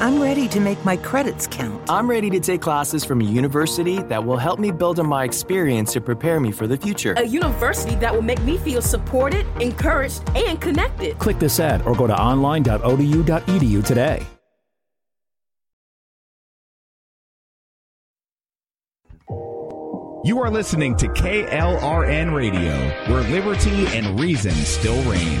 I'm ready to make my credits count. I'm ready to take classes from a university that will help me build on my experience to prepare me for the future. A university that will make me feel supported, encouraged, and connected. Click this ad or go to online.odu.edu today. You are listening to KLRN Radio, where liberty and reason still reign.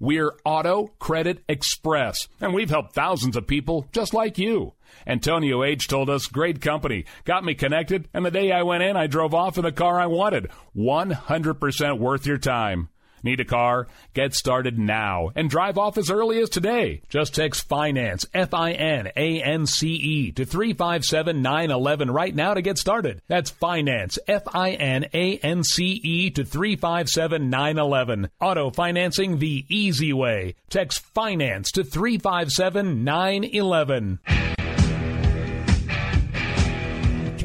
We're Auto Credit Express, and we've helped thousands of people just like you. Antonio H. told us, great company, got me connected, and the day I went in, I drove off in the car I wanted. 100% worth your time. Need a car? Get started now and drive off as early as today. Just text finance, F I N A N C E, to 357 911 right now to get started. That's finance, F I N A N C E, to 357 911. Auto financing the easy way. Text finance to 357 911.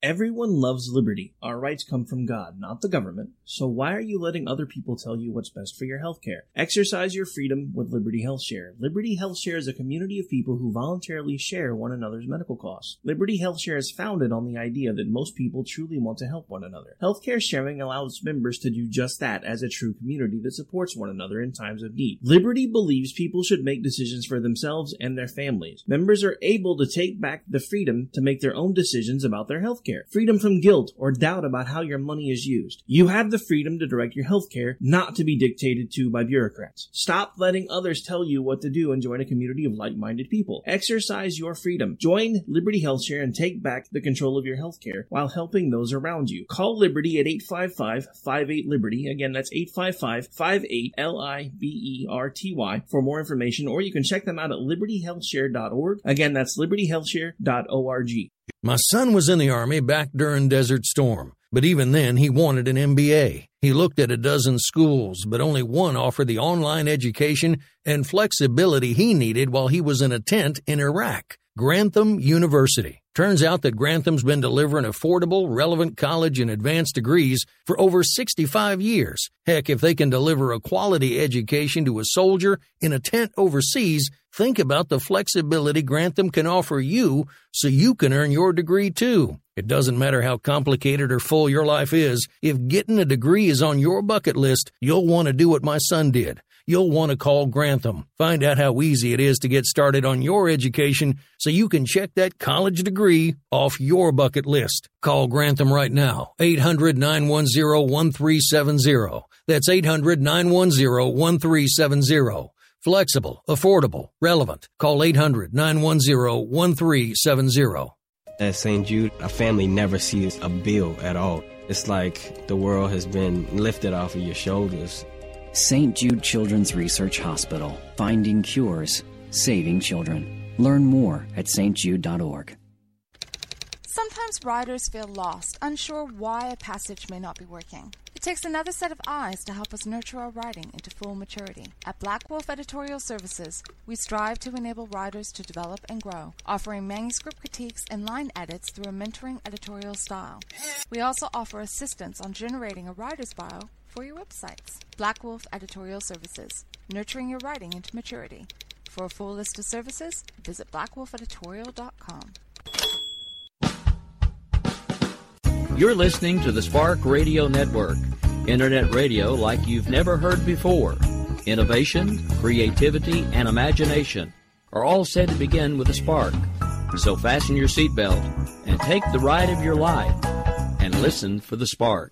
Everyone loves liberty. Our rights come from God, not the government. So why are you letting other people tell you what's best for your healthcare? Exercise your freedom with Liberty Health Share. Liberty Health Share is a community of people who voluntarily share one another's medical costs. Liberty Health Share is founded on the idea that most people truly want to help one another. Healthcare sharing allows members to do just that as a true community that supports one another in times of need. Liberty believes people should make decisions for themselves and their families. Members are able to take back the freedom to make their own decisions about their healthcare healthcare, freedom from guilt or doubt about how your money is used. You have the freedom to direct your healthcare, not to be dictated to by bureaucrats. Stop letting others tell you what to do and join a community of like-minded people. Exercise your freedom. Join Liberty HealthShare and take back the control of your healthcare while helping those around you. Call Liberty at 855-58-LIBERTY. Again, that's 855-58-L-I-B-E-R-T-Y for more information, or you can check them out at libertyhealthshare.org. Again, that's libertyhealthshare.org. My son was in the Army back during Desert Storm, but even then he wanted an MBA. He looked at a dozen schools, but only one offered the online education and flexibility he needed while he was in a tent in Iraq. Grantham University. Turns out that Grantham's been delivering affordable, relevant college and advanced degrees for over 65 years. Heck, if they can deliver a quality education to a soldier in a tent overseas, think about the flexibility Grantham can offer you so you can earn your degree too. It doesn't matter how complicated or full your life is, if getting a degree is on your bucket list, you'll want to do what my son did you'll want to call Grantham. Find out how easy it is to get started on your education so you can check that college degree off your bucket list. Call Grantham right now, 800 910 1370. That's 800 910 1370. Flexible, affordable, relevant. Call 800 910 1370. At St. Jude, a family never sees a bill at all. It's like the world has been lifted off of your shoulders. St. Jude Children's Research Hospital, finding cures, saving children. Learn more at stjude.org. Sometimes riders feel lost, unsure why a passage may not be working. It takes another set of eyes to help us nurture our writing into full maturity. At Black Wolf Editorial Services, we strive to enable writers to develop and grow, offering manuscript critiques and line edits through a mentoring editorial style. We also offer assistance on generating a writer's bio for your websites. Black Wolf Editorial Services, nurturing your writing into maturity. For a full list of services, visit blackwolfeditorial.com. You're listening to the Spark Radio Network, internet radio like you've never heard before. Innovation, creativity, and imagination are all said to begin with a spark. So fasten your seatbelt and take the ride of your life and listen for the spark.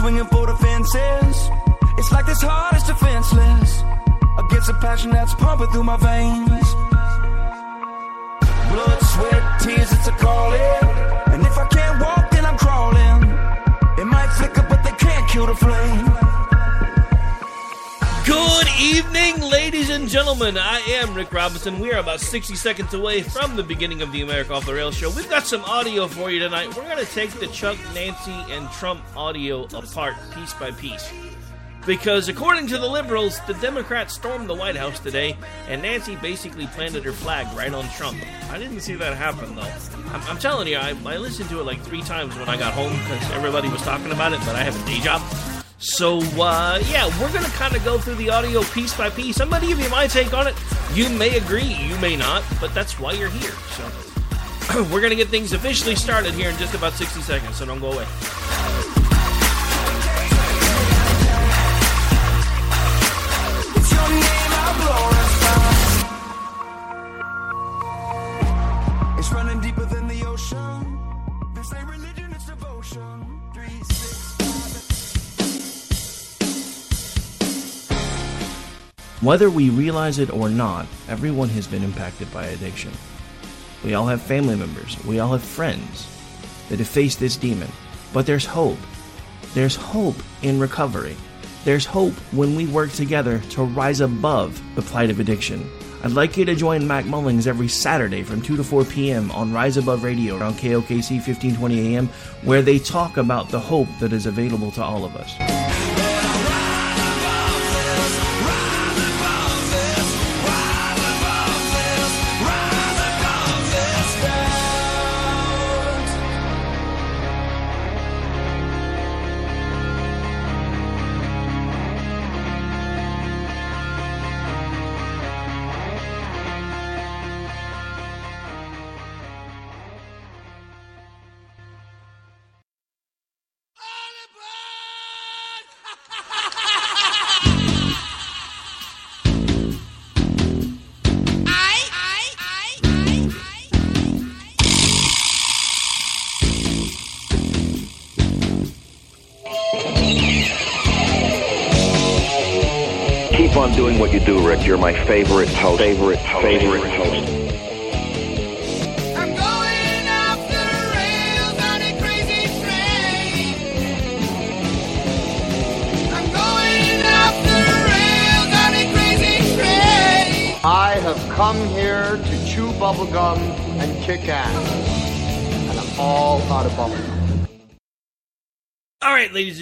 Swinging for the fences. It's like this heart is defenseless against a passion that's pumping through my veins. Blood, sweat, tears, it's a calling. And if I can't walk, then I'm crawling. It might flicker, but they can't kill the flame. Good evening, ladies and gentlemen. I am Rick Robinson. We are about 60 seconds away from the beginning of the America Off the Rails show. We've got some audio for you tonight. We're going to take the Chuck, Nancy, and Trump audio apart piece by piece. Because according to the liberals, the Democrats stormed the White House today, and Nancy basically planted her flag right on Trump. I didn't see that happen, though. I'm, I'm telling you, I, I listened to it like three times when I got home because everybody was talking about it, but I have a day job. So, uh, yeah, we're going to kind of go through the audio piece by piece. I'm going to give you my take on it. You may agree, you may not, but that's why you're here. So, we're going to get things officially started here in just about 60 seconds, so don't go away. It's Whether we realize it or not, everyone has been impacted by addiction. We all have family members, we all have friends that have faced this demon. But there's hope. There's hope in recovery. There's hope when we work together to rise above the plight of addiction. I'd like you to join Mac Mullings every Saturday from 2 to 4 p.m. on Rise Above Radio on KOKC 1520 AM, where they talk about the hope that is available to all of us. Favorite,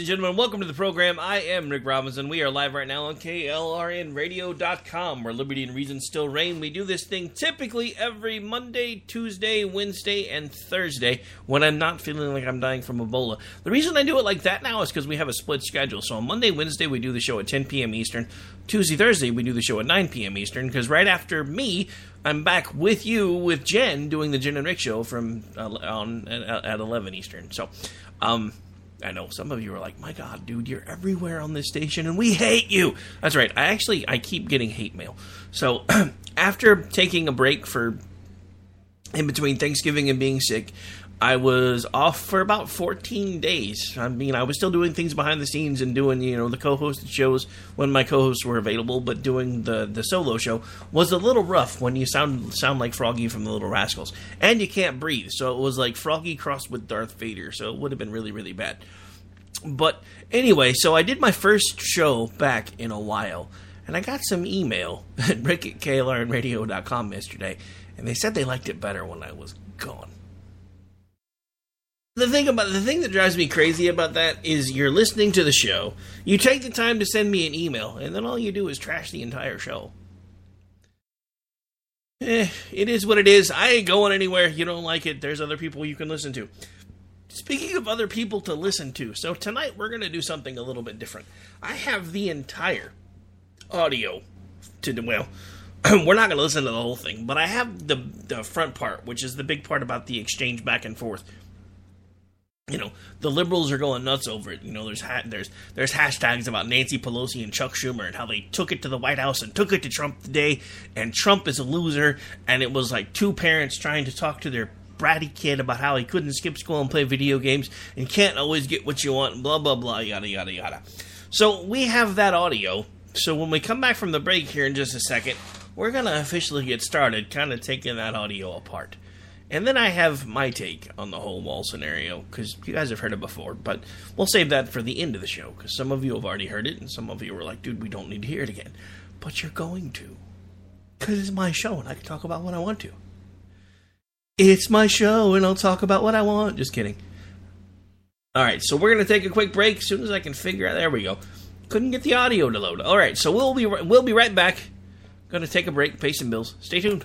gentlemen, welcome to the program. I am Rick Robinson. We are live right now on KLRNradio.com, where liberty and reason still reign. We do this thing typically every Monday, Tuesday, Wednesday, and Thursday when I'm not feeling like I'm dying from Ebola. The reason I do it like that now is because we have a split schedule. So on Monday, Wednesday, we do the show at 10 p.m. Eastern. Tuesday, Thursday, we do the show at 9 p.m. Eastern, because right after me, I'm back with you, with Jen, doing the Jen and Rick show from uh, on at 11 Eastern. So, um, I know some of you are like, "My God, dude, you're everywhere on this station, and we hate you." That's right. I actually I keep getting hate mail. So after taking a break for in between Thanksgiving and being sick, I was off for about 14 days. I mean, I was still doing things behind the scenes and doing, you know, the co-hosted shows when my co-hosts were available, but doing the the solo show was a little rough when you sound sound like Froggy from the Little Rascals, and you can't breathe. So it was like Froggy crossed with Darth Vader. So it would have been really really bad. But anyway, so I did my first show back in a while, and I got some email at rick at klrnradio.com yesterday, and they said they liked it better when I was gone the thing about the thing that drives me crazy about that is you're listening to the show, you take the time to send me an email, and then all you do is trash the entire show. Eh, it is what it is. I ain't going anywhere. You don't like it. There's other people you can listen to. Speaking of other people to listen to, so tonight we're going to do something a little bit different. I have the entire audio to the well, we're not going to listen to the whole thing, but I have the the front part, which is the big part about the exchange back and forth you know the liberals are going nuts over it. You know, there's ha- there's there's hashtags about Nancy Pelosi and Chuck Schumer and how they took it to the White House and took it to Trump today, and Trump is a loser. And it was like two parents trying to talk to their bratty kid about how he couldn't skip school and play video games and can't always get what you want. Blah blah blah. Yada yada yada. So we have that audio. So when we come back from the break here in just a second, we're gonna officially get started, kind of taking that audio apart. And then I have my take on the whole wall scenario, because you guys have heard it before, but we'll save that for the end of the show, because some of you have already heard it, and some of you were like, dude, we don't need to hear it again. But you're going to. Because it's my show, and I can talk about what I want to. It's my show, and I'll talk about what I want. Just kidding. All right, so we're going to take a quick break. As soon as I can figure out, there we go. Couldn't get the audio to load. All right, so we'll be we'll be right back. Going to take a break, pay some bills. Stay tuned.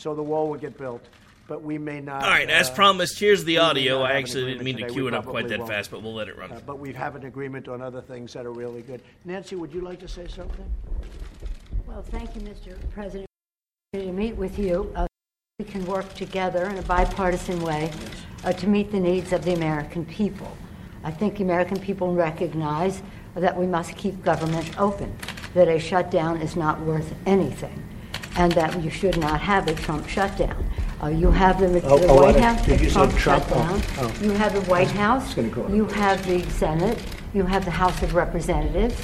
So the wall will get built. But we may not. All right, uh, as promised, here's the audio. I actually didn't mean to cue it up quite that won't. fast, but we'll let it run. Uh, but we have an agreement on other things that are really good. Nancy, would you like to say something? Well, thank you, Mr. President, to meet with you. Uh, we can work together in a bipartisan way uh, to meet the needs of the American people. I think the American people recognize that we must keep government open, that a shutdown is not worth anything and that you should not have a Trump shutdown. Uh, you have the, Oh, the oh, White what- House, did the you Trump, Trump? Oh, shutdown. oh. You have the White House. It's gonna go. You have the Senate. You have the House of Representatives.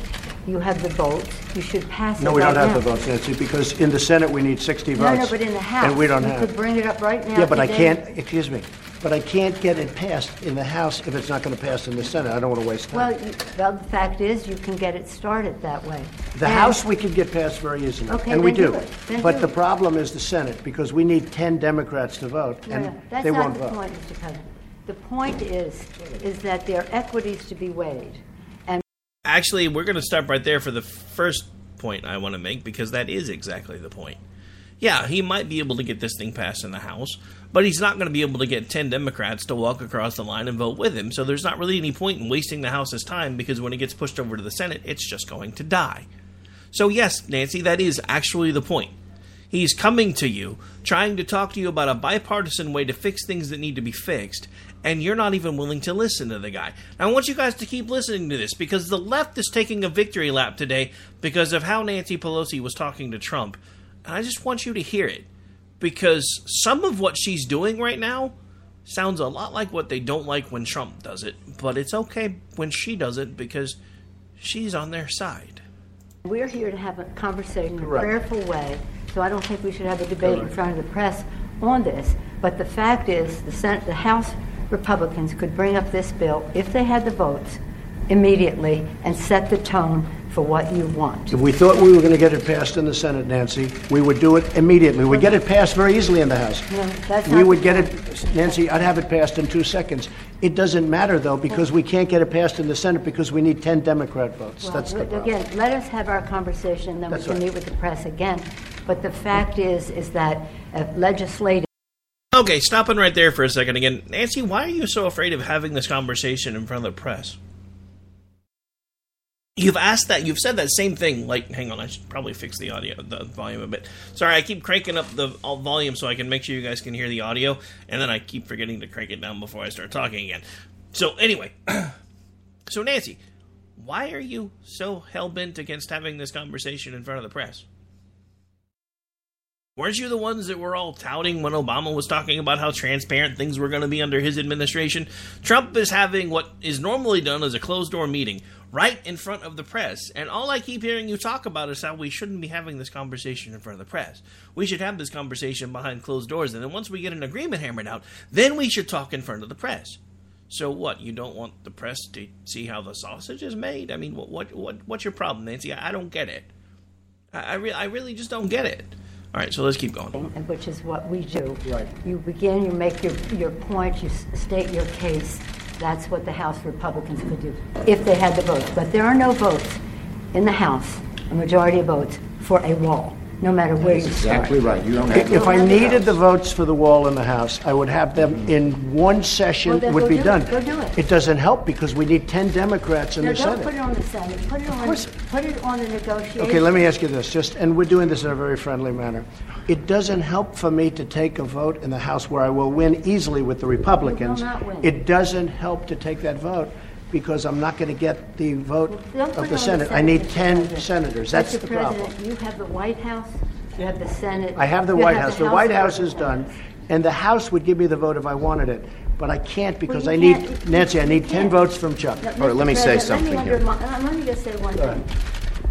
You have the votes. You should pass No, it No, we right don't have the now. votes, Nancy, because in the Senate we need 60 No, votes. no, but in the House, And we don't you have. could bring it up right now. Yeah, but I can't, excuse me, but I can't get it passed in the House if it's not going to pass in the Senate. I don't want to waste time. Well, you, well, the fact is, you can get it started that way. The And- House, we could get passed very easily. Okay, And we then do. do it. Then But do the it. problem is the Senate, because we need 10 Democrats to vote, No, no, and that's they not won't the vote. point, Mr. President. The point is, is that there are equities to be weighed. And Actually, we're going to stop right there for the first point I want to make because that is exactly the point. Yeah, he might be able to get this thing passed in the House, but he's not going to be able to get 10 Democrats to walk across the line and vote with him. So there's not really any point in wasting the House's time because when it gets pushed over to the Senate, it's just going to die. So, yes, Nancy, that is actually the point. He's coming to you, trying to talk to you about a bipartisan way to fix things that need to be fixed, and you're not even willing to listen to the guy. Now, I want you guys to keep listening to this because the left is taking a victory lap today because of how Nancy Pelosi was talking to Trump. And I just want you to hear it because some of what she's doing right now sounds a lot like what they don't like when Trump does it, but it's okay when she does it because she's on their side. We're here to have a conversation in a prayerful way, so I don't think we should have a debate in front of the press on this. But the fact is, the Senate, the House Republicans could bring up this bill if they had the votes immediately and set the tone for what you want. If we thought we were going to get it passed in the Senate, Nancy, we would do it immediately. We'd get it passed very easily in the House. No, that's We not would get point. it, Nancy, I'd have it passed in two seconds. It doesn't matter, though, because we can't get it passed in the Senate because we need 10 Democrat votes. Well, That's the problem. Again, let us have our conversation, then we can right. meet with the press again. But the fact is, is that uh, legislative Okay, stopping right there for a second again. Nancy, why are you so afraid of having this conversation in front of the press? You've asked that. You've said that same thing. Like, hang on, I should probably fix the audio, the volume a bit. Sorry, I keep cranking up the volume so I can make sure you guys can hear the audio, and then I keep forgetting to crank it down before I start talking again. So anyway, so Nancy, why are you so hell bent against having this conversation in front of the press? Weren't you the ones that were all touting when Obama was talking about how transparent things were going to be under his administration? Trump is having what is normally done as a closed door meeting right in front of the press. And all I keep hearing you talk about is how we shouldn't be having this conversation in front of the press. We should have this conversation behind closed doors. And then once we get an agreement hammered out, then we should talk in front of the press. So what? You don't want the press to see how the sausage is made? I mean, what what, what what's your problem, Nancy? I, I don't get it. I I, re- I really just don't get it. All right, so let's keep going. and which is what we do. Right. You begin, you make your, your point, you state your case. That's what the House Republicans could do if they had the votes. But there are no votes in the House, a majority of votes, for a wall, no matter where you start. If if I needed the votes for the wall in the House, I would have them in one session, Well, then would go be do it. done. Go do it. It doesn't help because we need 10 Democrats in No, the don't Senate. put it on the Senate. Put it on, put it on the negotiation. Okay, let me ask you this, just, and we're doing this in a very friendly manner. It doesn't help for me to take a vote in the House where I will win easily with the Republicans. not win. It doesn't help to take that vote because I'm not going to get the vote Don't put of it the on Senate. I need Mr. 10 senators. That's Mr. the problem. President, you have the White House, you have the Senate. I have the you White House. The White House is done, and the House would give me the vote if I wanted it. But I can't because you I need, can't- Nancy, I you need 10 can't. votes from Chuck. Now, Mr. President, let me undermi- uh, Let me just say one thing.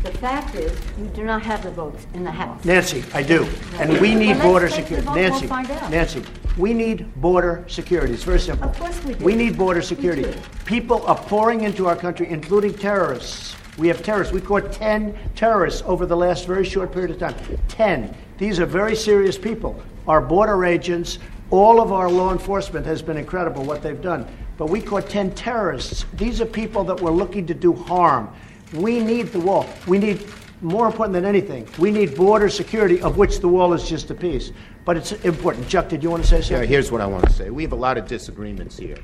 The fact is, you do not have the votes in the House. Nancy, I do. And we need Well, let's border take the security. vote, we'll Nancy, find out. Nancy, we need border security. It's very simple. Of course we do. We need border security. People are pouring into our country, including terrorists. We have terrorists. We caught 10 terrorists over the last very short period of time. 10. These are very serious people. Our border agents, all of our law enforcement has been incredible what they've done. But we caught 10 terrorists. These are people that were looking to do harm. We need the wall. We need, more important than anything, we need border security, of which the wall is just a piece. But it's important. Chuck, did you want to say something? Yeah, here's what I want to say. We have a lot of disagreements here.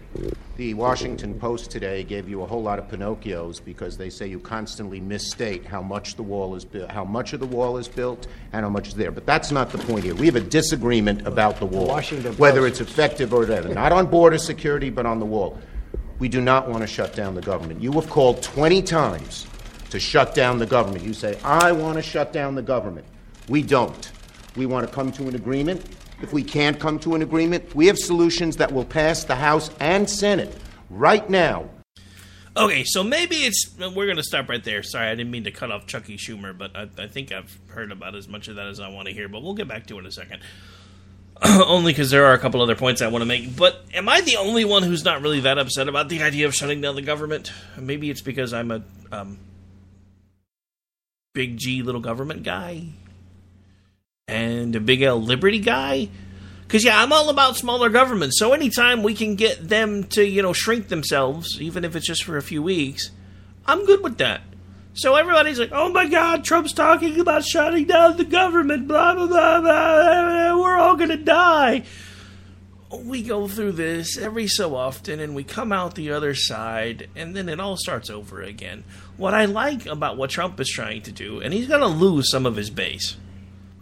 The Washington Post today gave you a whole lot of Pinocchios because they say you constantly misstate how much the wall is built, how much of the wall is built, and how much is there. But that's not the point here. We have a disagreement about the wall, Washington whether Post. it's effective or whatever. Not on border security, but on the wall. We do not want to shut down the government. You have called 20 times to shut down the government. You say, I want to shut down the government. We don't. We want to come to an agreement. If we can't come to an agreement, we have solutions that will pass the House and Senate right now. Okay, so maybe it's we're gonna stop right there. Sorry, I didn't mean to cut off Chucky Schumer, but I, I think I've heard about as much of that as I want to hear. But we'll get back to it in a second. Only because there are a couple other points I want to make. But am I the only one who's not really that upset about the idea of shutting down the government? Maybe it's because I'm a um, big G little government guy and a big L liberty guy. Because yeah, I'm all about smaller governments. So anytime we can get them to you know shrink themselves, even if it's just for a few weeks, I'm good with that. So everybody's like, "Oh my God, Trump's talking about shutting down the government." Blah blah blah. blah we're all gonna die. We go through this every so often, and we come out the other side, and then it all starts over again. What I like about what Trump is trying to do, and he's gonna lose some of his base.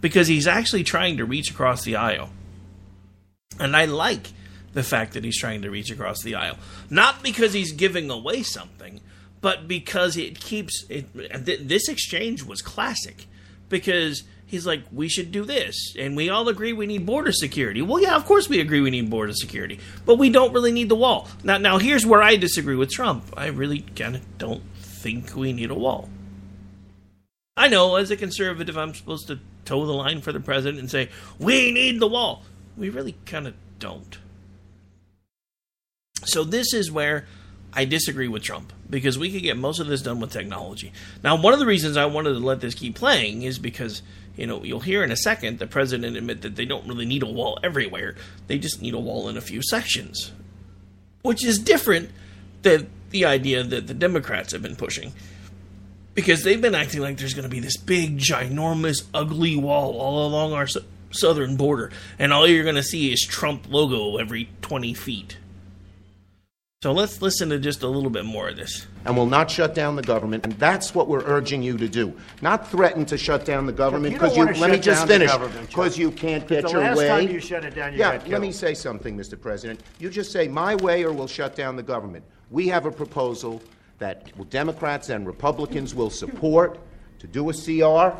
because he's actually trying to reach across the aisle. And I like the fact that he's trying to reach across the aisle. Not because he's giving away something, but because it keeps it, th- this exchange was classic because he's like we should do this. And we all agree we need border security. Well yeah of course we agree we need border security but we don't really need the wall. Now now here's where i disagree with trump. I really kind of don't think we need a wall. I know as a conservative i'm supposed to toe the line for the president and say we need the wall. We really kind of don't. So this is where I disagree with Trump because we could get most of this done with technology. Now, one of the reasons I wanted to let this keep playing is because, you know, you'll hear in a second the president admit that they don't really need a wall everywhere. They just need a wall in a few sections, which is different than the idea that the Democrats have been pushing. Because they've been acting like there's going to be this big, ginormous, ugly wall all along our southern border, and all you're going to see is Trump logo every 20 feet. So let's listen to just a little bit more of this. And will not shut down the government, and that's what we're urging you to do. Not threaten to shut down the government you don't because you, wanna let me shut just down the finish. government, Because you can't get the your last way. time you shut it down, you yeah, let me say something, Mr. President. You just say my way or we'll shut down the government. We have a proposal that Democrats and Republicans will support to do a CR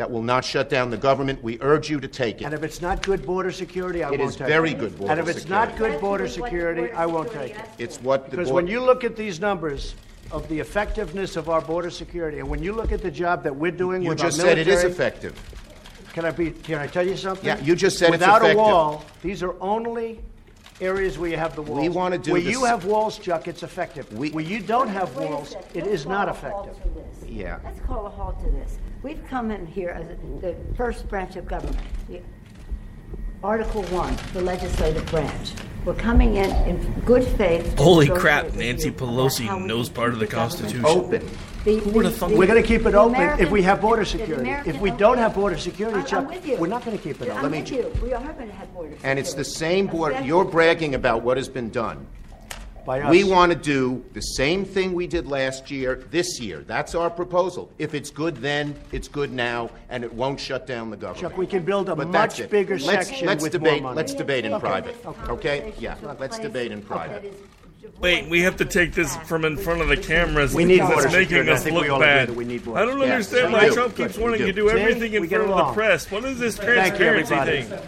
that will not shut down the government. We urge you to take it. And if it's not good border security, I It won't is take very it. good border And if it's security. not good border security, I won't take it. It's what the Because board- when you look at these numbers of the effectiveness of our border security, and when you look at the job that we're doing You with just our said it is military- effective. Can I be? Can I tell you something? Yeah, you just said it's without effective. a wall, these are only areas where you have the walls. We wanna do Where this- you have walls, Chuck, it's effective. where you don't have walls, it is not effective. Yeah. Let's call a halt to this. We've come in here as the first branch of government. Article one, the legislative branch. We're coming in in good faith. Holy crap, Nancy Pelosi about how we knows part of the Constitution. Open. The- Who would've the- thunk the- We're going to keep it the open if we have border security. American If we don't have border security, I'm- I'm Chuck, we're not going to keep it I'm open. with you. We are going to have border And it's the same board, Effective- you're bragging about what has been done. By us. We want to do the same thing we did last year, this year. That's our proposal. If it's good then, it's good now, and it won't shut down the government. Chuck, we can build a But that's much it. bigger let's, section let's with debate, more money. Let's debate in Okay. private. Okay. Okay? Yeah, let's debate in private. Wait, we have to take this from in front of the cameras. We need because border it's making security. I us think look all agree bad. that we need border I don't security. understand Yes, why we do. Trump keeps Good, wanting we to do. do See? everything in We front of the along. press. What is this Thank you, transparency everybody. thing?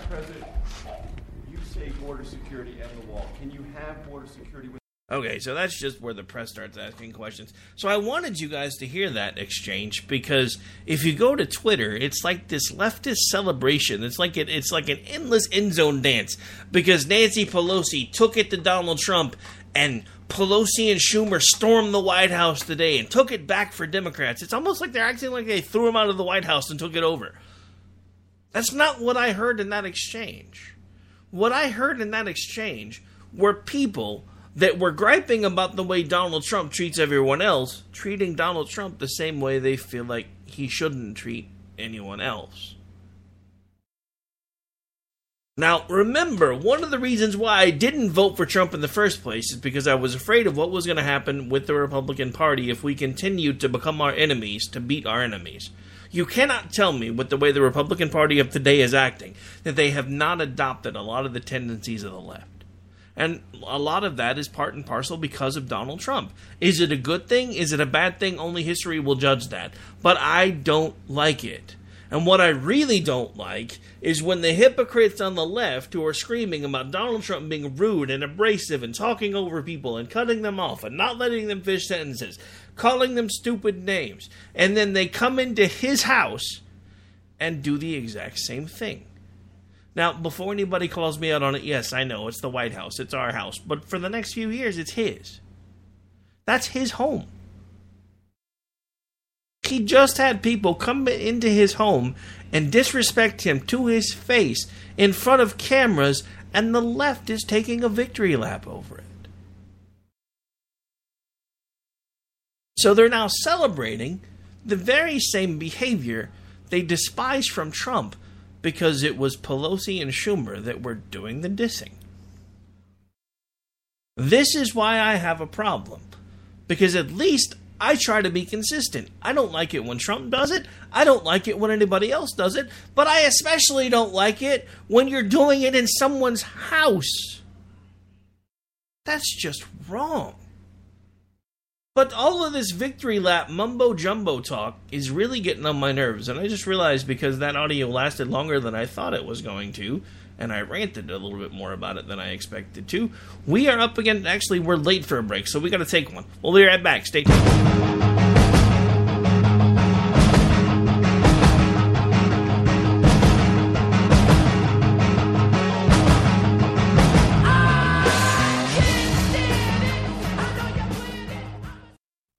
You say border security and the wall. Can you have border security with Okay, so that's just where the press starts asking questions. So I wanted you guys to hear that exchange because if you go to Twitter, it's like this leftist celebration. It's like it, it's like an endless end zone dance because Nancy Pelosi took it to Donald Trump and Pelosi and Schumer stormed the White House today and took it back for Democrats. It's almost like they're acting like they threw him out of the White House and took it over. That's not what I heard in that exchange. What I heard in that exchange were people that were griping about the way Donald Trump treats everyone else, treating Donald Trump the same way they feel like he shouldn't treat anyone else. Now, remember, one of the reasons why I didn't vote for Trump in the first place is because I was afraid of what was going to happen with the Republican Party if we continued to become our enemies, to beat our enemies. You cannot tell me, with the way the Republican Party of today is acting, that they have not adopted a lot of the tendencies of the left. And a lot of that is part and parcel because of Donald Trump. Is it a good thing? Is it a bad thing? Only history will judge that. But I don't like it. And what I really don't like is when the hypocrites on the left who are screaming about Donald Trump being rude and abrasive and talking over people and cutting them off and not letting them finish sentences, calling them stupid names, and then they come into his house and do the exact same thing. Now, before anybody calls me out on it, yes, I know it's the White House, it's our house, but for the next few years, it's his. That's his home. He just had people come into his home and disrespect him to his face in front of cameras, and the left is taking a victory lap over it. So they're now celebrating the very same behavior they despised from Trump because it was Pelosi and Schumer that were doing the dissing. This is why I have a problem. Because at least I try to be consistent. I don't like it when Trump does it. I don't like it when anybody else does it. But I especially don't like it when you're doing it in someone's house. That's just wrong. But all of this victory lap mumbo jumbo talk is really getting on my nerves, and I just realized because that audio lasted longer than I thought it was going to, and I ranted a little bit more about it than I expected to. We are up again. actually, we're late for a break, so we got to take one. We'll be right back. Stay tuned.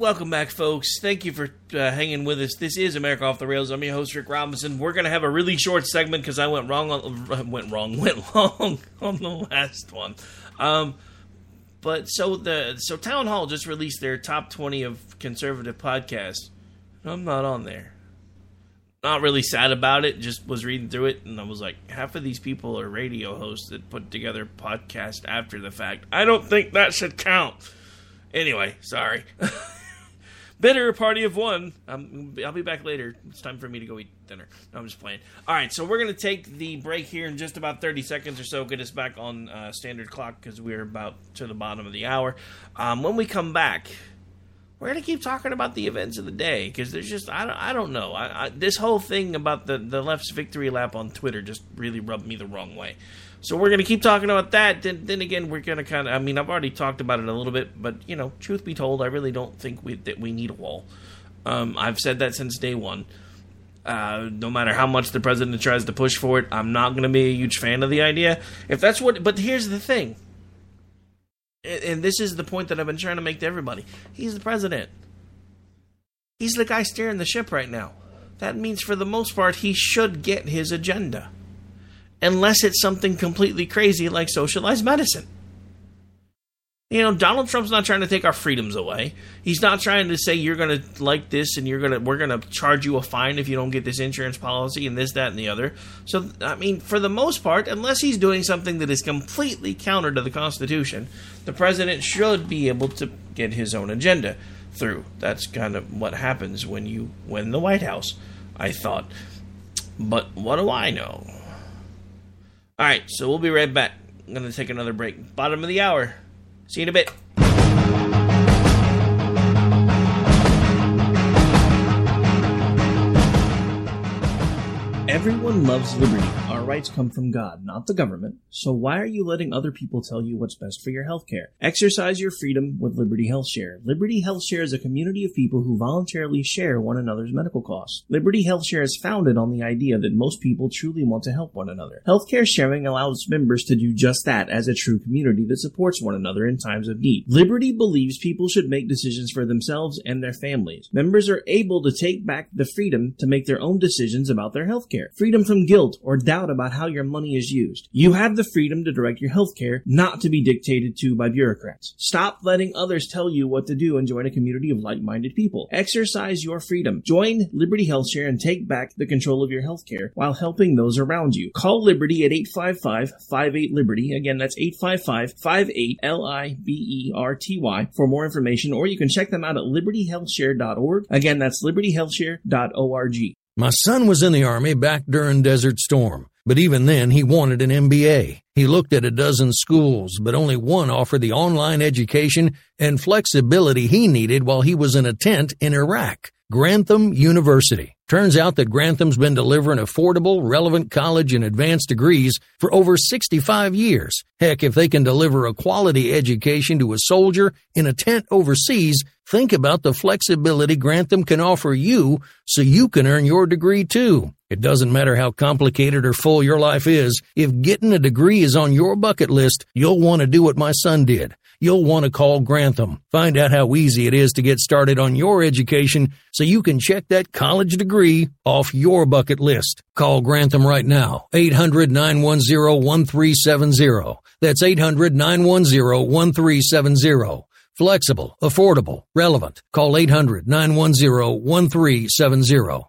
Welcome back, folks. Thank you for uh, hanging with us. This is America Off the Rails. I'm your host, Rick Robinson. We're going to have a really short segment because I went wrong on went wrong went long on the last one. Um, but so the so Town Hall just released their top 20 of conservative podcasts. I'm not on there. Not really sad about it. Just was reading through it and I was like, half of these people are radio hosts that put together podcasts after the fact. I don't think that should count. Anyway, sorry. Bitter party of one. I'll be back later. It's time for me to go eat dinner. No, I'm just playing. All right, so we're going to take the break here in just about 30 seconds or so. Get us back on uh, standard clock because we're about to the bottom of the hour. Um, when we come back, we're gonna keep talking about the events of the day because there's just I don't, I don't know I, I, this whole thing about the the left's victory lap on Twitter just really rubbed me the wrong way. So we're gonna keep talking about that. Then then again, we're gonna kind of I mean I've already talked about it a little bit, but you know, truth be told, I really don't think we that we need a wall. Um, I've said that since day one. Uh, no matter how much the president tries to push for it, I'm not going to be a huge fan of the idea. If that's what, but here's the thing and this is the point that I've been trying to make to everybody. He's the president. He's the guy steering the ship right now. That means, for the most part, he should get his agenda. Unless it's something completely crazy like socialized medicine. You know, Donald Trump's not trying to take our freedoms away. He's not trying to say you're going to like this and you're going to we're going to charge you a fine if you don't get this insurance policy and this that and the other. So I mean, for the most part, unless he's doing something that is completely counter to the Constitution, the president should be able to get his own agenda through. That's kind of what happens when you win the White House, I thought. But what do I know? All right, so we'll be right back. I'm going to take another break. Bottom of the hour. See you in a bit. Everyone loves liberty. Our rights come from God, not the government. So why are you letting other people tell you what's best for your healthcare? Exercise your freedom with Liberty Health Share. Liberty Health Share is a community of people who voluntarily share one another's medical costs. Liberty Health Share is founded on the idea that most people truly want to help one another. Healthcare sharing allows members to do just that as a true community that supports one another in times of need. Liberty believes people should make decisions for themselves and their families. Members are able to take back the freedom to make their own decisions about their healthcare freedom from guilt or doubt about how your money is used. You have the freedom to direct your healthcare, not to be dictated to by bureaucrats. Stop letting others tell you what to do and join a community of like-minded people. Exercise your freedom. Join Liberty Health Share and take back the control of your healthcare while helping those around you. Call Liberty at 855-58-LIBERTY. Again, that's 855-58-L-I-B-E-R-T-Y for more information, or you can check them out at libertyhealthshare.org. Again, that's libertyhealthshare.org. My son was in the Army back during Desert Storm, but even then he wanted an MBA. He looked at a dozen schools, but only one offered the online education and flexibility he needed while he was in a tent in Iraq. Grantham University. Turns out that Grantham's been delivering affordable, relevant college and advanced degrees for over 65 years. Heck, if they can deliver a quality education to a soldier in a tent overseas, think about the flexibility Grantham can offer you so you can earn your degree too. It doesn't matter how complicated or full your life is, if getting a degree is on your bucket list, you'll want to do what my son did you'll want to call Grantham. Find out how easy it is to get started on your education so you can check that college degree off your bucket list. Call Grantham right now. 800 910 1370. That's 800 910 1370. Flexible, affordable, relevant. Call 800 910 1370.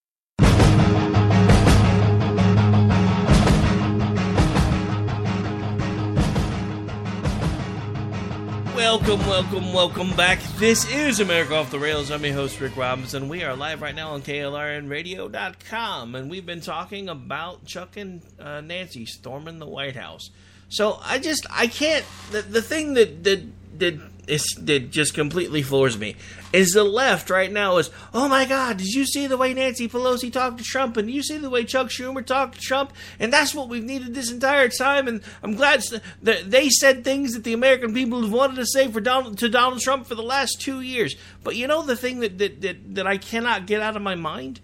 Welcome, welcome, welcome back. This is America Off the Rails. I'm your host, Rick Robinson. We are live right now on KLRNradio.com, and we've been talking about Chuck and uh, Nancy storming the White House. So I just, I can't, the, the thing that, that, that, that just completely floors me is the left right now is, oh my God, did you see the way Nancy Pelosi talked to Trump? And you see the way Chuck Schumer talked to Trump? And that's what we've needed this entire time. And I'm glad that they said things that the American people have wanted to say for Donald, to Donald Trump for the last two years. But you know the thing that, that, that, that I cannot get out of my mind?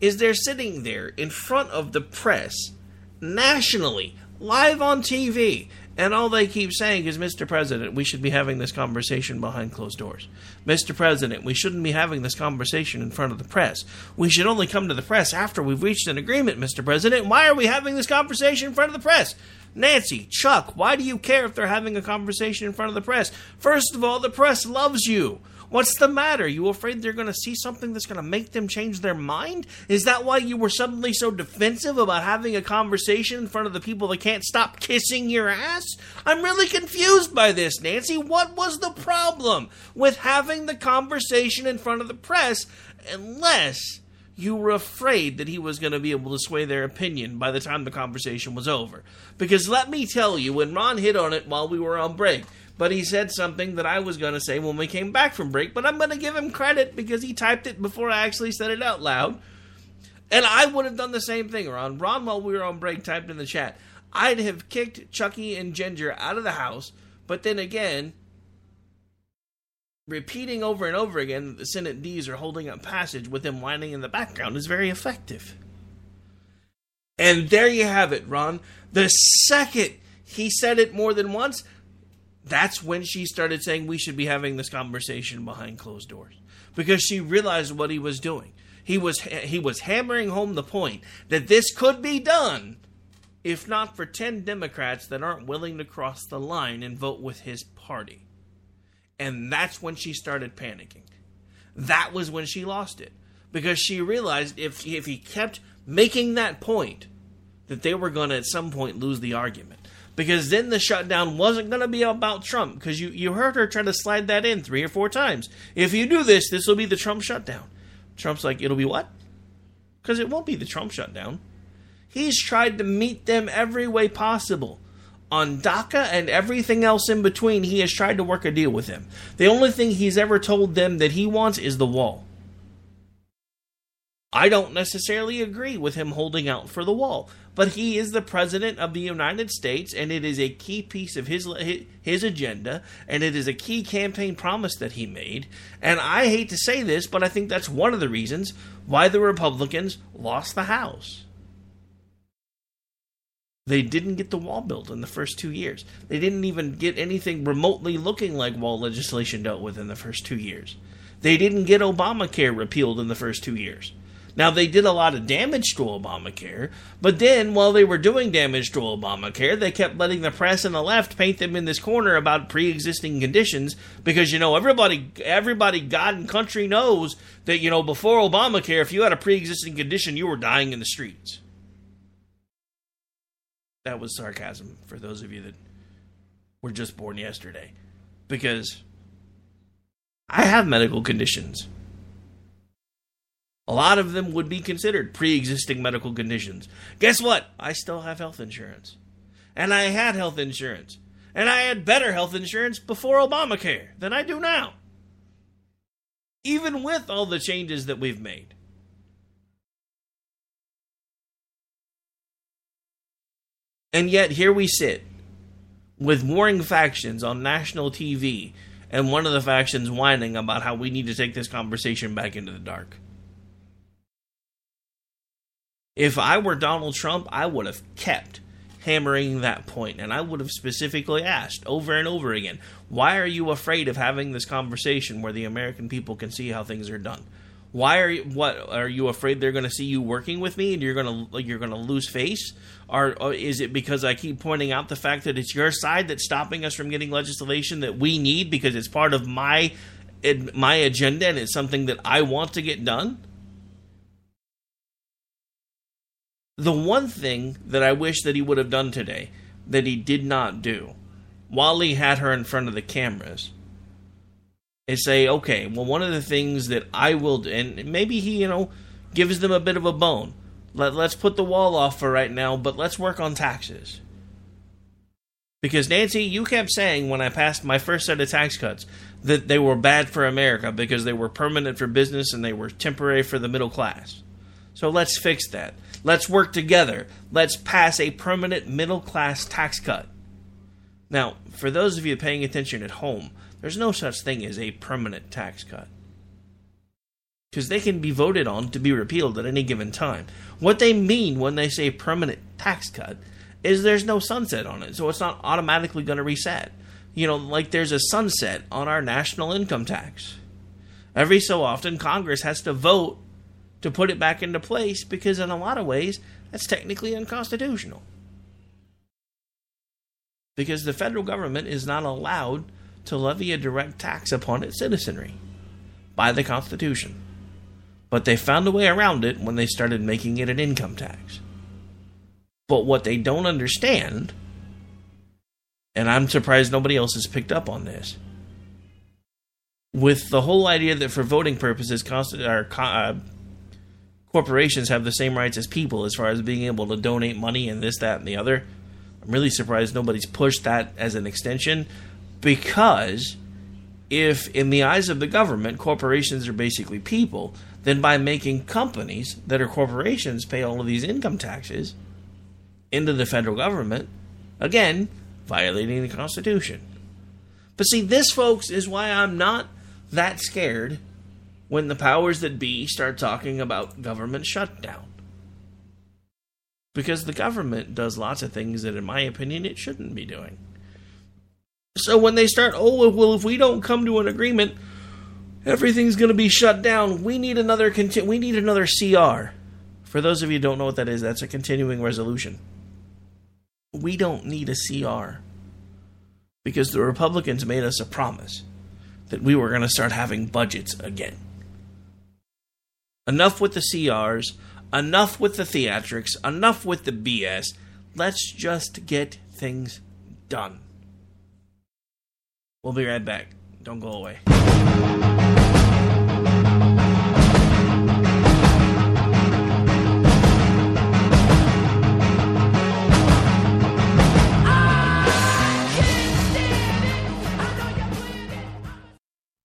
Is they're sitting there in front of the press nationally, live on TV and all they keep saying is, Mr. President, we should be having this conversation behind closed doors. Mr. President, we shouldn't be having this conversation in front of the press. We should only come to the press after we've reached an agreement, Mr. President. Why are we having this conversation in front of the press? Nancy, Chuck, why do you care if they're having a conversation in front of the press? First of all, the press loves you. What's the matter? You afraid they're going to see something that's going to make them change their mind? Is that why you were suddenly so defensive about having a conversation in front of the people that can't stop kissing your ass? I'm really confused by this, Nancy. What was the problem with having the conversation in front of the press unless you were afraid that he was going to be able to sway their opinion by the time the conversation was over? Because let me tell you, when Ron hit on it while we were on break, but he said something that I was going to say when we came back from break, but I'm going to give him credit because he typed it before I actually said it out loud. And I would have done the same thing, Ron. Ron, while we were on break, typed in the chat. I'd have kicked Chucky and Ginger out of the house, but then again, repeating over and over again that the Senate D's are holding up passage with him whining in the background is very effective. And there you have it, Ron. The second he said it more than once, that's when she started saying we should be having this conversation behind closed doors because she realized what he was doing. He was he was hammering home the point that this could be done if not for 10 Democrats that aren't willing to cross the line and vote with his party. And that's when she started panicking. That was when she lost it because she realized if if he kept making that point that they were going to at some point lose the argument because then the shutdown wasn't going to be about Trump because you, you heard her try to slide that in three or four times. If you do this, this will be the Trump shutdown. Trump's like, it'll be what? Because it won't be the Trump shutdown. He's tried to meet them every way possible. On DACA and everything else in between, he has tried to work a deal with them. The only thing he's ever told them that he wants is the wall. I don't necessarily agree with him holding out for the wall, but he is the president of the United States, and it is a key piece of his his agenda, and it is a key campaign promise that he made. And I hate to say this, but I think that's one of the reasons why the Republicans lost the House. They didn't get the wall built in the first two years. They didn't even get anything remotely looking like wall legislation dealt with in the first two years. They didn't get Obamacare repealed in the first two years. Now, they did a lot of damage to Obamacare, but then while they were doing damage to Obamacare, they kept letting the press and the left paint them in this corner about pre-existing conditions because you know everybody everybody God and country knows that you know before Obamacare if you had a pre-existing condition you were dying in the streets. That was sarcasm for those of you that were just born yesterday because I have medical conditions. A lot of them would be considered pre existing medical conditions. Guess what? I still have health insurance. And I had health insurance. And I had better health insurance before Obamacare than I do now. Even with all the changes that we've made. And yet, here we sit with warring factions on national TV, and one of the factions whining about how we need to take this conversation back into the dark. If I were Donald Trump, I would have kept hammering that point and I would have specifically asked over and over again, why are you afraid of having this conversation where the American people can see how things are done? Why are you what are you afraid they're going to see you working with me and you're going to you're going to lose face? Or, or is it because I keep pointing out the fact that it's your side that's stopping us from getting legislation that we need because it's part of my my agenda and it's something that I want to get done? The one thing that I wish that he would have done today that he did not do while he had her in front of the cameras is say, okay, well, one of the things that I will do, and maybe he, you know, gives them a bit of a bone. Let, let's put the wall off for right now, but let's work on taxes. Because, Nancy, you kept saying when I passed my first set of tax cuts that they were bad for America because they were permanent for business and they were temporary for the middle class. So let's fix that. Let's work together. Let's pass a permanent middle class tax cut. Now, for those of you paying attention at home, there's no such thing as a permanent tax cut. Because they can be voted on to be repealed at any given time. What they mean when they say permanent tax cut is there's no sunset on it, so it's not automatically going to reset. You know, like there's a sunset on our national income tax. Every so often, Congress has to vote to put it back into place because, in a lot of ways, that's technically unconstitutional. Because the federal government is not allowed to levy a direct tax upon its citizenry by the Constitution. But they found a way around it when they started making it an income tax. But what they don't understand, and I'm surprised nobody else has picked up on this, with the whole idea that for voting purposes, uh, corporations have the same rights as people as far as being able to donate money and this, that, and the other. I'm really surprised nobody's pushed that as an extension because if, in the eyes of the government, corporations are basically people, then by making companies that are corporations pay all of these income taxes into the federal government, again, violating the Constitution. But see, this, folks, is why I'm not that scared when the powers that be start talking about government shutdown. Because the government does lots of things that, in my opinion, it shouldn't be doing. So when they start, oh, well, if we don't come to an agreement, everything's going to be shut down. We need another conti- we need another CR. For those of you don't know what that is, that's a continuing resolution. We don't need a CR because the Republicans made us a promise that we were going to start having budgets again. Enough with the CRs, enough with the theatrics, enough with the BS. Let's just get things done. We'll be right back. Don't go away.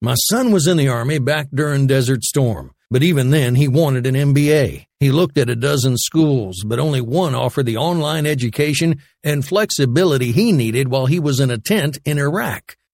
My son was in the Army back during Desert Storm. But even then, he wanted an MBA. He looked at a dozen schools, but only one offered the online education and flexibility he needed while he was in a tent in Iraq.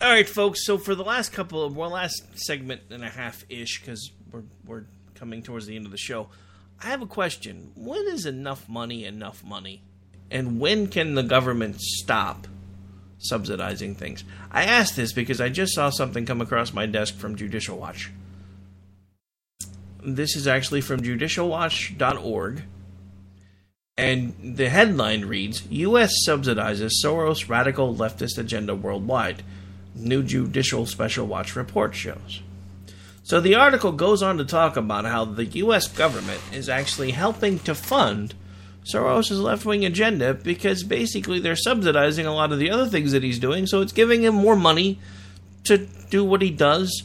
All right, folks. So for the last couple of well, last segment and a half ish, because we're we're coming towards the end of the show. I have a question. When is enough money enough money, and when can the government stop subsidizing things? I ask this because I just saw something come across my desk from Judicial Watch. This is actually from judicialwatch.org. And the headline reads U.S. subsidizes Soros' radical leftist agenda worldwide new Judicial Special Watch report shows. So the article goes on to talk about how the U.S. government is actually helping to fund Soros' left wing agenda because basically they're subsidizing a lot of the other things that he's doing, so it's giving him more money to do what he does.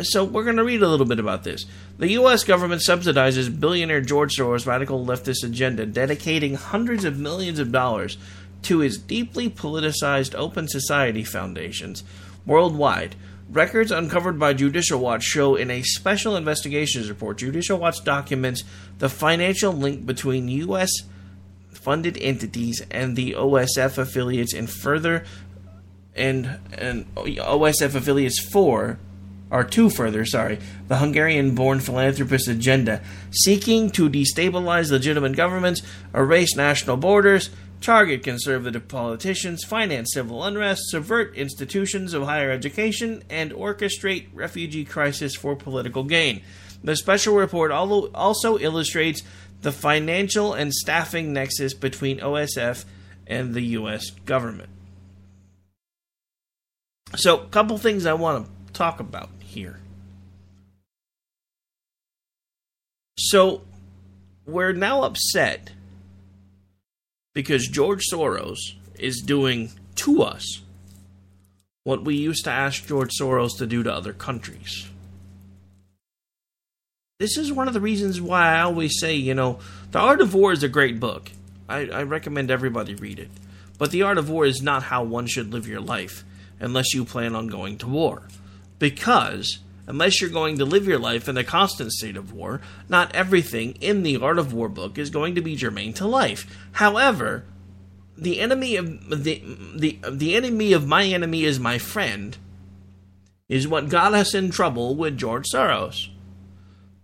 So we're going to read a little bit about this. The U.S. government subsidizes billionaire George Soros' radical leftist agenda, dedicating hundreds of millions of dollars to his deeply politicized Open Society foundations worldwide. Records uncovered by Judicial Watch show in a special investigations report, Judicial Watch documents the financial link between U.S. funded entities and the OSF affiliates and further and and OSF affiliates for or two further, sorry, the Hungarian born philanthropist agenda, seeking to destabilize legitimate governments, erase national borders, target conservative politicians, finance civil unrest, subvert institutions of higher education, and orchestrate refugee crisis for political gain. The special report also illustrates the financial and staffing nexus between OSF and the U.S. government. So, a couple things I want to talk about here. So, we're now upset because George Soros is doing to us what we used to ask George Soros to do to other countries. This is one of the reasons why I always say, you know, The Art of War is a great book. I, I recommend everybody read it. But The Art of War is not how one should live your life unless you plan on going to war. Because unless you're going to live your life in a constant state of war, not everything in the Art of War book is going to be germane to life. However, the enemy of the the the enemy of my enemy is my friend is what got us in trouble with George Soros.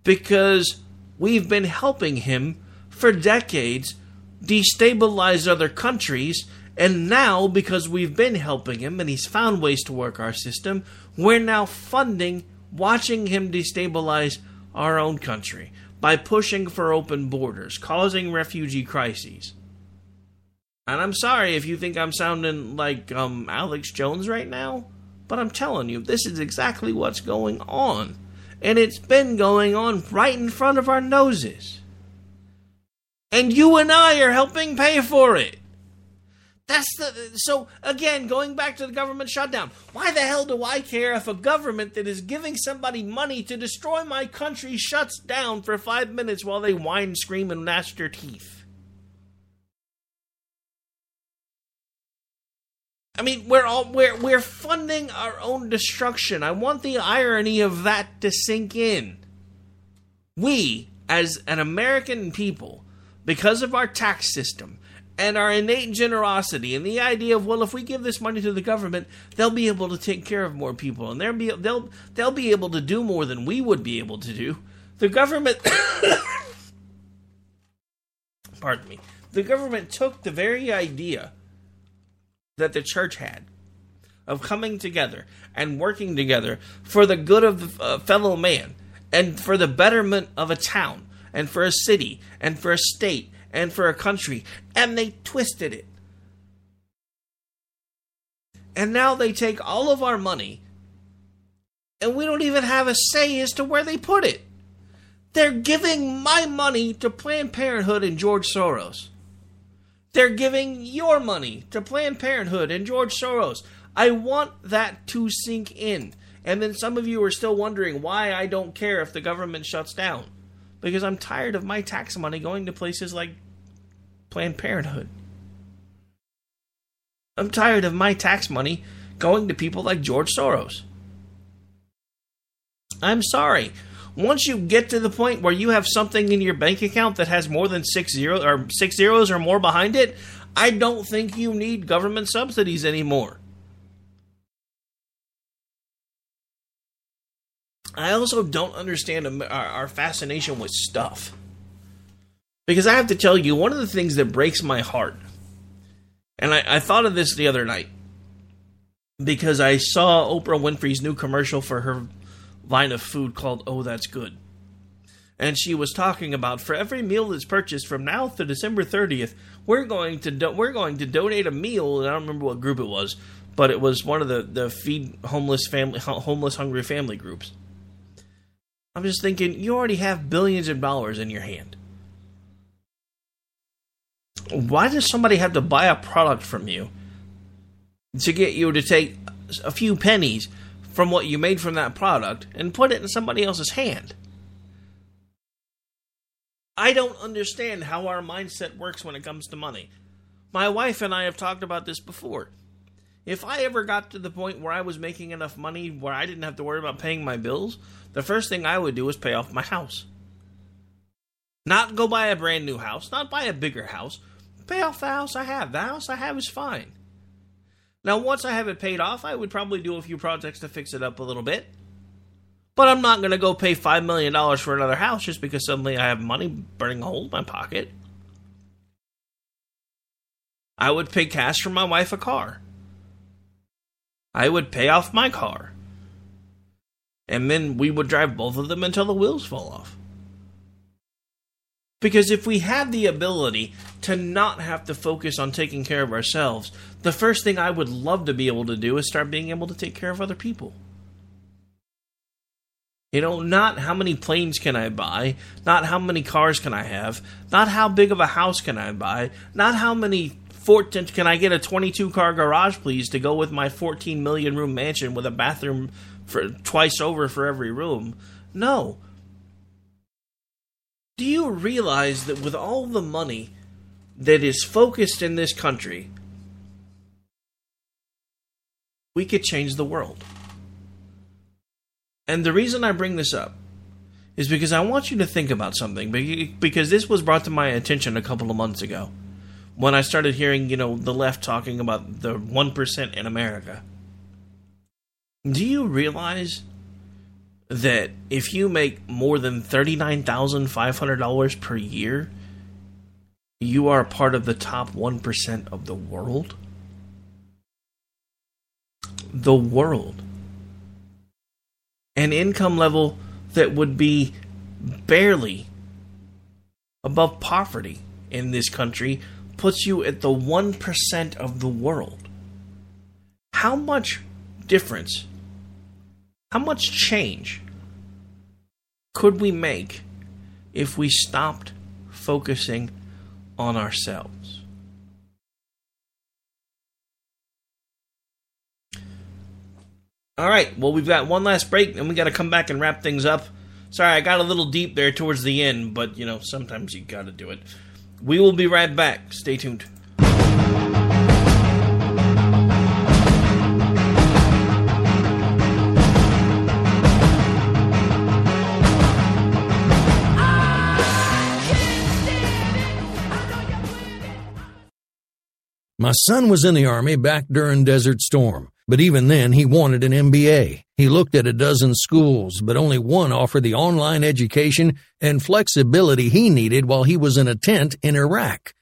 Because we've been helping him for decades destabilize other countries and now because we've been helping him and he's found ways to work our system, we're now funding watching him destabilize our own country by pushing for open borders, causing refugee crises. And I'm sorry if you think I'm sounding like um, Alex Jones right now, but I'm telling you, this is exactly what's going on. And it's been going on right in front of our noses. And you and I are helping pay for it. That's the so again going back to the government shutdown. Why the hell do I care if a government that is giving somebody money to destroy my country shuts down for five minutes while they whine, scream, and gnash their teeth? I mean, we're all we're we're funding our own destruction. I want the irony of that to sink in. We, as an American people, because of our tax system, and our innate generosity and the idea of well if we give this money to the government they'll be able to take care of more people and they'll be they'll they'll be able to do more than we would be able to do. The government pardon me the government took the very idea that the church had of coming together and working together for the good of uh, fellow man and for the betterment of a town and for a city and for a state and for a country, and they twisted it. And now they take all of our money, and we don't even have a say as to where they put it. They're giving my money to Planned Parenthood and George Soros. They're giving your money to Planned Parenthood and George Soros. I want that to sink in. And then some of you are still wondering why I don't care if the government shuts down. Because I'm tired of my tax money going to places like Planned Parenthood. I'm tired of my tax money going to people like George Soros. I'm sorry. Once you get to the point where you have something in your bank account that has more than six zero or six zeros or more behind it, I don't think you need government subsidies anymore. I also don't understand our, fascination with stuff. Because I have to tell you, one of the things that breaks my heart, and I, I thought of this the other night, because I saw Oprah Winfrey's new commercial for her line of food called Oh That's Good. And she was talking about for every meal that's purchased from now to December 30th, we're going to do- we're going to donate a meal. And I don't remember what group it was, but it was one of the the feed homeless family homeless hungry family groups. I'm just thinking you already have billions of dollars in your hand. Why does somebody have to buy a product from you to get you to take a few pennies from what you made from that product and put it in somebody else's hand. I don't understand how our mindset works when it comes to money. My wife and I have talked about this before. If I ever got to the point where I was making enough money where I didn't have to worry about paying my bills, the first thing I would do is pay off my house. Not go buy a brand new house, not buy a bigger house. Pay off the house I have. The house I have is fine. Now, once I have it paid off, I would probably do a few projects to fix it up a little bit. But I'm not going to go pay $5 million for another house just because suddenly I have money burning a hole in my pocket. I would pay cash for my wife a car. I would pay off my car. And then we would drive both of them until the wheels fall off. Because if we had the ability to not have to focus on taking care of ourselves, the first thing I would love to be able to do is start being able to take care of other people. You know, not how many planes can I buy, not how many cars can I have, not how big of a house can I buy, not how many 14 can I get a 22 car garage please to go with my 14 million room mansion with a bathroom for twice over for every room. No, do you realize that with all the money that is focused in this country, we could change the world? And the reason I bring this up is because I want you to think about something because this was brought to my attention a couple of months ago when I started hearing, you know, the left talking about the 1% in America. Do you realize that if you make more than $39,500 per year, you are part of the top 1% of the world? The world. An income level that would be barely above poverty in this country puts you at the 1% of the world. How much difference how much change could we make if we stopped focusing on ourselves? All right, well, we've got one last break and we got to come back and wrap things up. Sorry, I got a little deep there towards the end, but you know, sometimes you got to do it. We will be right back. Stay tuned. My son was in the Army back during Desert Storm, but even then he wanted an MBA. He looked at a dozen schools, but only one offered the online education and flexibility he needed while he was in a tent in Iraq.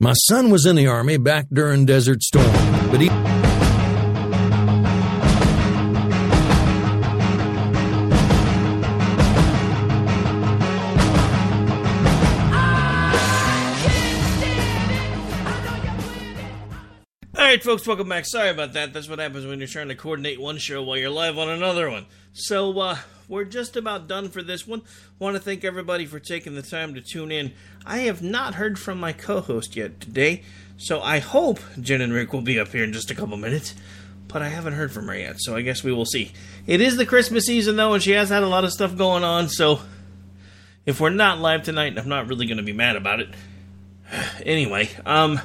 My son was in the Army back during Desert Storm, but he. Right, folks, welcome back. Sorry about that. That's what happens when you're trying to coordinate one show while you're live on another one. So, uh, we're just about done for this one. Want to thank everybody for taking the time to tune in. I have not heard from my co host yet today, so I hope Jen and Rick will be up here in just a couple minutes. But I haven't heard from her yet, so I guess we will see. It is the Christmas season, though, and she has had a lot of stuff going on, so if we're not live tonight, I'm not really going to be mad about it. anyway, um.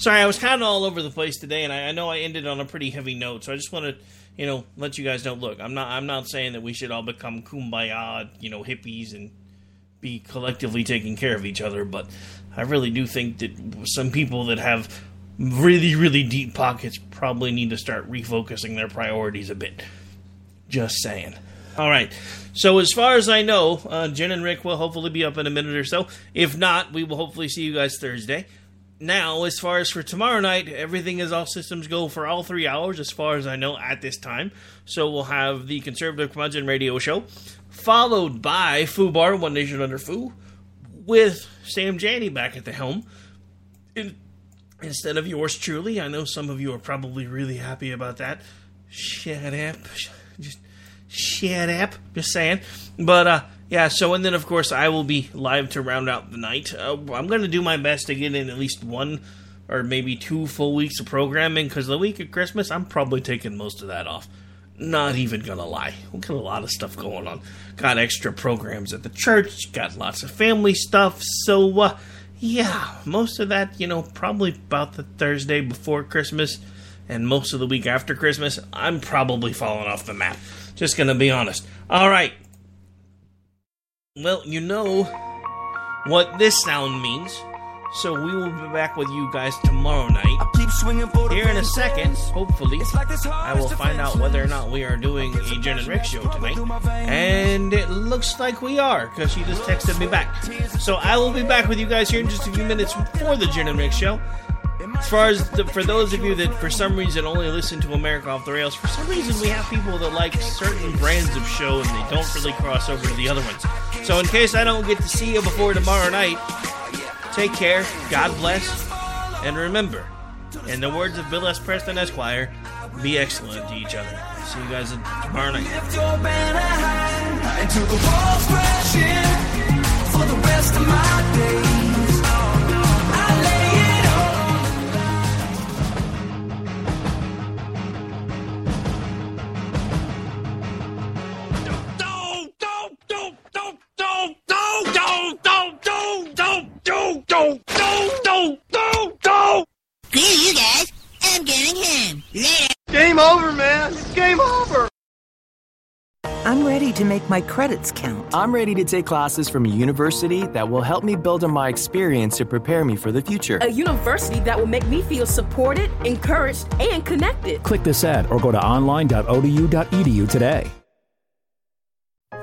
Sorry, I was kind of all over the place today, and I, I know I ended on a pretty heavy note, so I just want to you know, let you guys know. Look, I'm not I'm not saying that we should all become kumbaya, you know, hippies and be collectively taking care of each other, but I really do think that some people that have really really deep pockets probably need to start refocusing their priorities a bit. Just saying. All right. So as far as I know, uh, Jen and Rick will hopefully be up in a minute or so. If not, we will hopefully see you guys Thursday now, as far as for tomorrow night, everything is all systems go for all three hours, as far as I know at this time. So we'll have the Conservative Curmudgeon Radio Show, followed by Foo Bar, One Nation Under Foo, with Sam Janney back at the helm. In, instead of yours truly, I know some of you are probably really happy about that. Shut up. Just shut up. Just saying. But, uh, yeah, so and then of course I will be live to round out the night. Uh, I'm going to do my best to get in at least one or maybe two full weeks of programming because the week of Christmas I'm probably taking most of that off. Not even gonna lie. We got a lot of stuff going on. Got extra programs at the church, got lots of family stuff, so, uh, yeah, most of that, you know, probably about the Thursday before Christmas and most of the week after Christmas, I'm probably falling off the map. Just gonna be honest. Alright. Well, you know what this sound means. So we will be back with you guys tomorrow night. Here in a second, hopefully, I will find out whether or not we are doing a Jen and Rick show tonight. And it looks like we are, because she just texted me back. So I will be back with you guys here in just a few minutes for the Jen and Rick show. As far as the, for those of you that for some reason only listen to America Off the Rails, for some reason we have people that like certain brands of show and they don't really cross over to the other ones. So in case I don't get to see you before tomorrow night, take care, God bless, and remember, in the words of Bill S. Preston Esquire, be excellent to each other. See you guys tomorrow night. Screw you guys. I'm going home. Later. Game over, man. It's game over. I'm ready to make my credits count. I'm ready to take classes from a university that will help me build on my experience to prepare me for the future. A university that will make me feel supported, encouraged, and connected. Click this ad or go to online.odu.edu today.